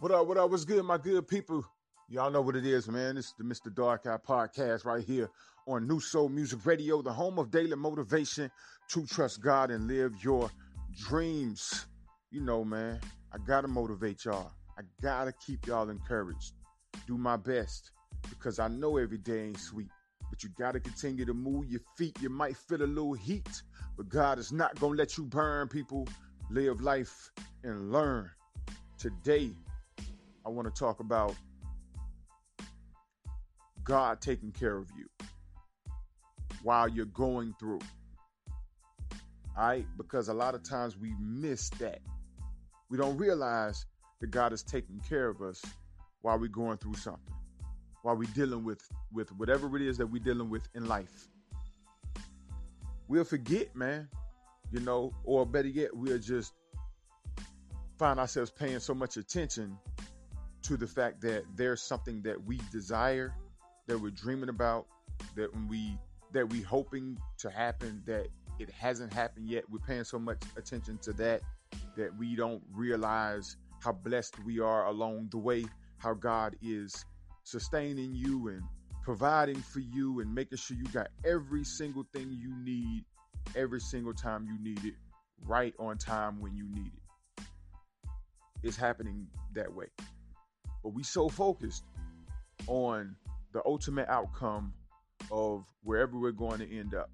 What up? What up? What's good, my good people? Y'all know what it is, man. It's the Mr. Dark Eye podcast right here on New Soul Music Radio, the home of daily motivation to trust God and live your dreams. You know, man, I gotta motivate y'all. I gotta keep y'all encouraged. Do my best because I know every day ain't sweet, but you gotta continue to move your feet. You might feel a little heat, but God is not gonna let you burn, people. Live life and learn. Today, I want to talk about God taking care of you while you're going through. All right? Because a lot of times we miss that. We don't realize that God is taking care of us while we're going through something, while we're dealing with, with whatever it is that we're dealing with in life. We'll forget, man, you know, or better yet, we'll just find ourselves paying so much attention to the fact that there's something that we desire, that we're dreaming about, that we that we hoping to happen that it hasn't happened yet. We're paying so much attention to that that we don't realize how blessed we are along the way, how God is sustaining you and providing for you and making sure you got every single thing you need every single time you need it, right on time when you need it. It's happening that way. But we so focused on the ultimate outcome of wherever we're going to end up,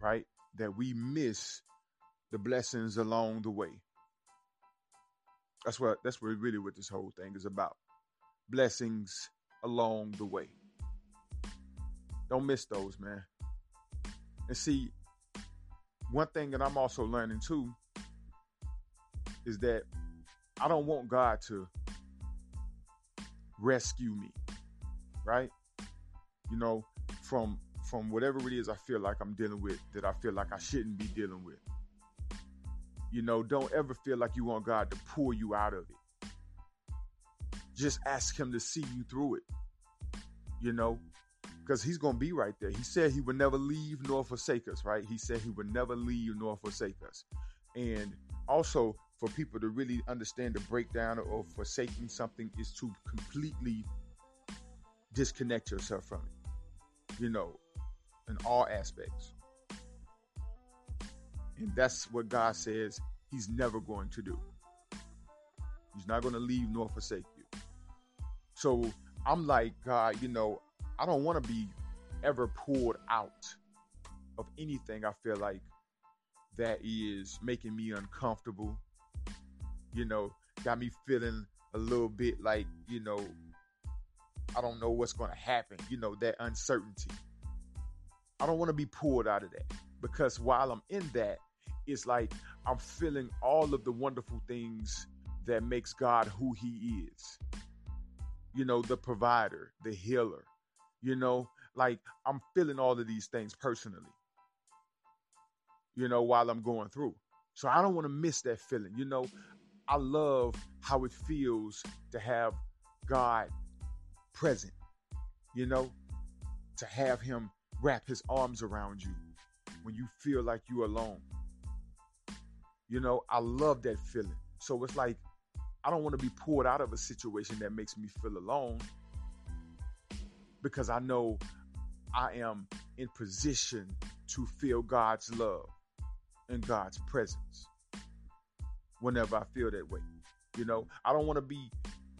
right? That we miss the blessings along the way. That's what that's what really what this whole thing is about. Blessings along the way. Don't miss those, man. And see, one thing that I'm also learning too is that I don't want God to rescue me, right? You know, from from whatever it is I feel like I'm dealing with that I feel like I shouldn't be dealing with. You know, don't ever feel like you want God to pull you out of it. Just ask him to see you through it. You know, because he's going to be right there. He said he would never leave nor forsake us, right? He said he would never leave nor forsake us. And also, for people to really understand the breakdown of forsaking something is to completely disconnect yourself from it, you know, in all aspects. And that's what God says He's never going to do. He's not going to leave nor forsake you. So I'm like, God, you know, I don't want to be ever pulled out of anything I feel like that is making me uncomfortable, you know, got me feeling a little bit like, you know, I don't know what's going to happen, you know, that uncertainty. I don't want to be pulled out of that because while I'm in that, it's like I'm feeling all of the wonderful things that makes God who he is. You know, the provider, the healer. You know, like I'm feeling all of these things personally. You know, while I'm going through. So I don't want to miss that feeling. You know, I love how it feels to have God present, you know, to have Him wrap His arms around you when you feel like you're alone. You know, I love that feeling. So it's like, I don't want to be pulled out of a situation that makes me feel alone because I know I am in position to feel God's love and God's presence whenever I feel that way. You know, I don't want to be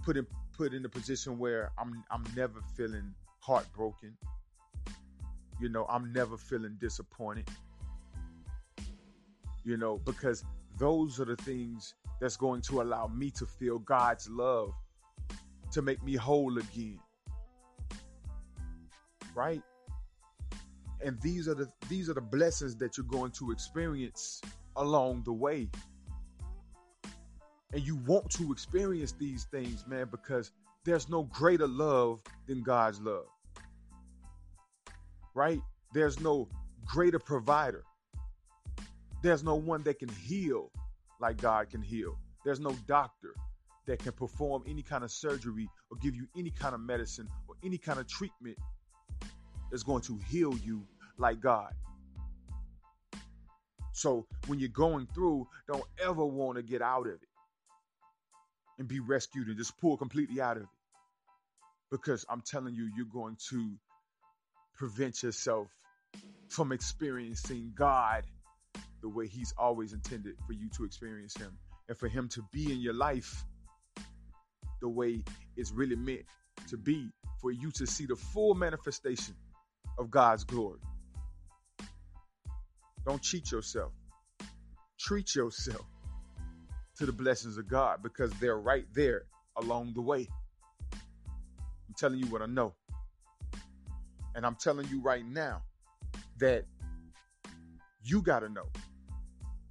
put in put in a position where I'm I'm never feeling heartbroken. You know, I'm never feeling disappointed. You know, because those are the things that's going to allow me to feel God's love to make me whole again. Right? And these are the these are the blessings that you're going to experience along the way. And you want to experience these things, man, because there's no greater love than God's love. Right? There's no greater provider. There's no one that can heal like God can heal. There's no doctor that can perform any kind of surgery or give you any kind of medicine or any kind of treatment that's going to heal you like God. So when you're going through, don't ever want to get out of it. And be rescued and just pull completely out of it. Because I'm telling you, you're going to prevent yourself from experiencing God the way He's always intended for you to experience Him and for Him to be in your life the way it's really meant to be for you to see the full manifestation of God's glory. Don't cheat yourself. Treat yourself to the blessings of God because they're right there along the way. I'm telling you what I know. And I'm telling you right now that you got to know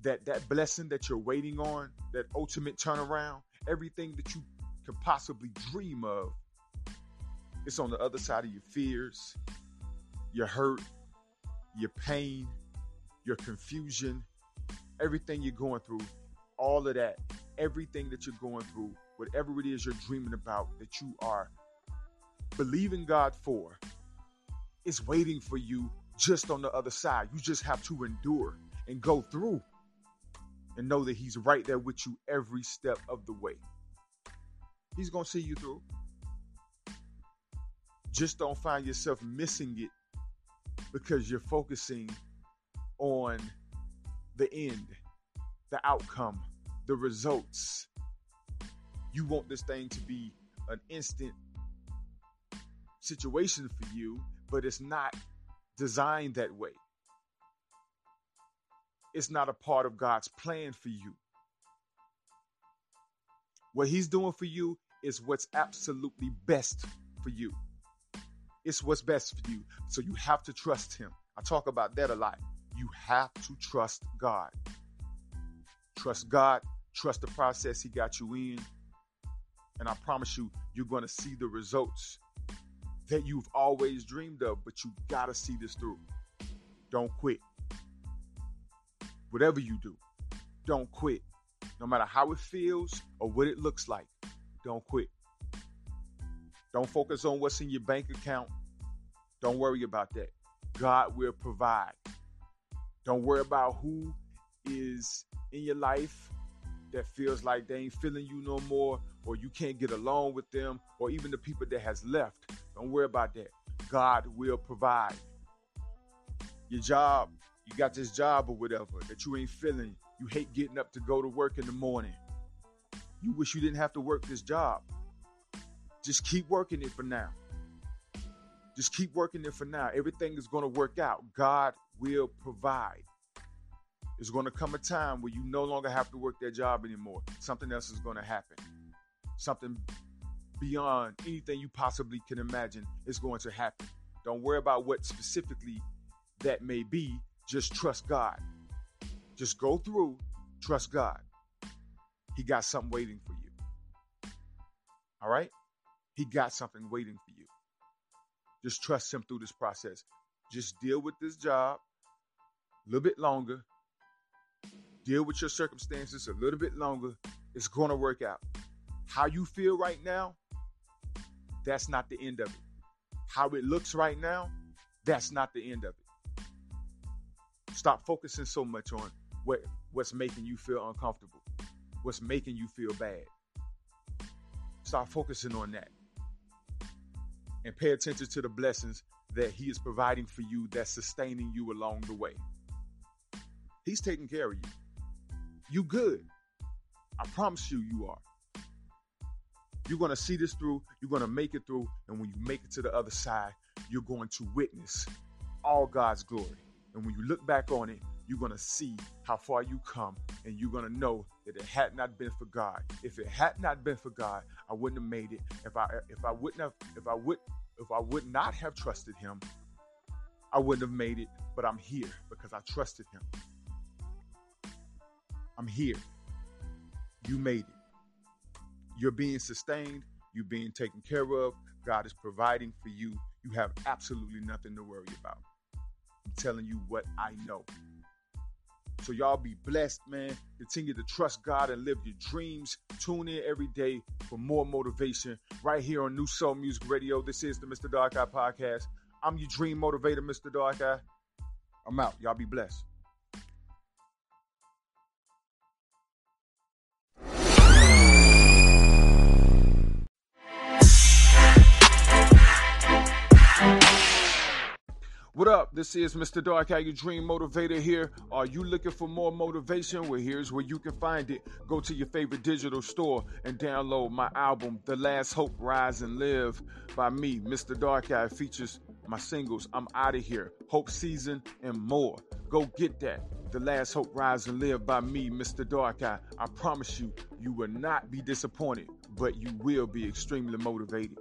that that blessing that you're waiting on, that ultimate turnaround, everything that you could possibly dream of, it's on the other side of your fears, your hurt, your pain, your confusion, everything you're going through, all of that, everything that you're going through, whatever it is you're dreaming about that you are believing God for, is waiting for you just on the other side. You just have to endure and go through and know that He's right there with you every step of the way. He's going to see you through. Just don't find yourself missing it because you're focusing on the end, the outcome, the results. You want this thing to be an instant situation for you, but it's not designed that way. It's not a part of God's plan for you. What He's doing for you is what's absolutely best for you. It's what's best for you. So you have to trust Him. I talk about that a lot. You have to trust God. Trust God, trust the process He got you in. And I promise you, you're going to see the results that you've always dreamed of, but you got to see this through. Don't quit. Whatever you do, don't quit. No matter how it feels or what it looks like, don't quit. Don't focus on what's in your bank account. Don't worry about that. God will provide. Don't worry about who is in your life that feels like they ain't feeling you no more or you can't get along with them or even the people that has left. Don't worry about that. God will provide. Your job, you got this job or whatever that you ain't feeling. You hate getting up to go to work in the morning. You wish you didn't have to work this job. Just keep working it for now. Just keep working it for now. Everything is going to work out. God will provide. There's going to come a time where you no longer have to work that job anymore. Something else is going to happen. Something beyond anything you possibly can imagine is going to happen. Don't worry about what specifically that may be. Just trust God. Just go through, trust God. He got something waiting for you. All right? He got something waiting for you. Just trust Him through this process. Just deal with this job a little bit longer. Deal with your circumstances a little bit longer. It's going to work out. How you feel right now, that's not the end of it. How it looks right now, that's not the end of it. Stop focusing so much on what what's making you feel uncomfortable, what's making you feel bad. Stop focusing on that. And pay attention to the blessings that he is providing for you that's sustaining you along the way. He's taking care of you. You good. I promise you you are. You're going to see this through. You're going to make it through. And when you make it to the other side, you're going to witness all God's glory. And when you look back on it, you're going to see how far you come and you're going to know that it had not been for God. If it had not been for God, I wouldn't have made it. If I if I wouldn't have if I would if I would not have trusted him, I wouldn't have made it, but I'm here because I trusted him. I'm here. You made it. You're being sustained. You're being taken care of. God is providing for you. You have absolutely nothing to worry about. I'm telling you what I know. So y'all be blessed, man. Continue to trust God and live your dreams. Tune in every day for more motivation right here on New Soul Music Radio. This is the Mr. Dark Eye Podcast. I'm your dream motivator, Mr. Dark Eye. I'm out. Y'all be blessed. What up? This is Mr. Dark How You Dream Motivator here. Are you looking for more motivation? Well, here's where you can find it. Go to your favorite digital store and download my album, The Last Hope Rise and Live by me, Mr. Dark Eye. features my singles, I'm Out of Here, Hope Season, and more. Go get that. The Last Hope Rise and Live by me, Mr. Dark Eye. I promise you, you will not be disappointed, but you will be extremely motivated.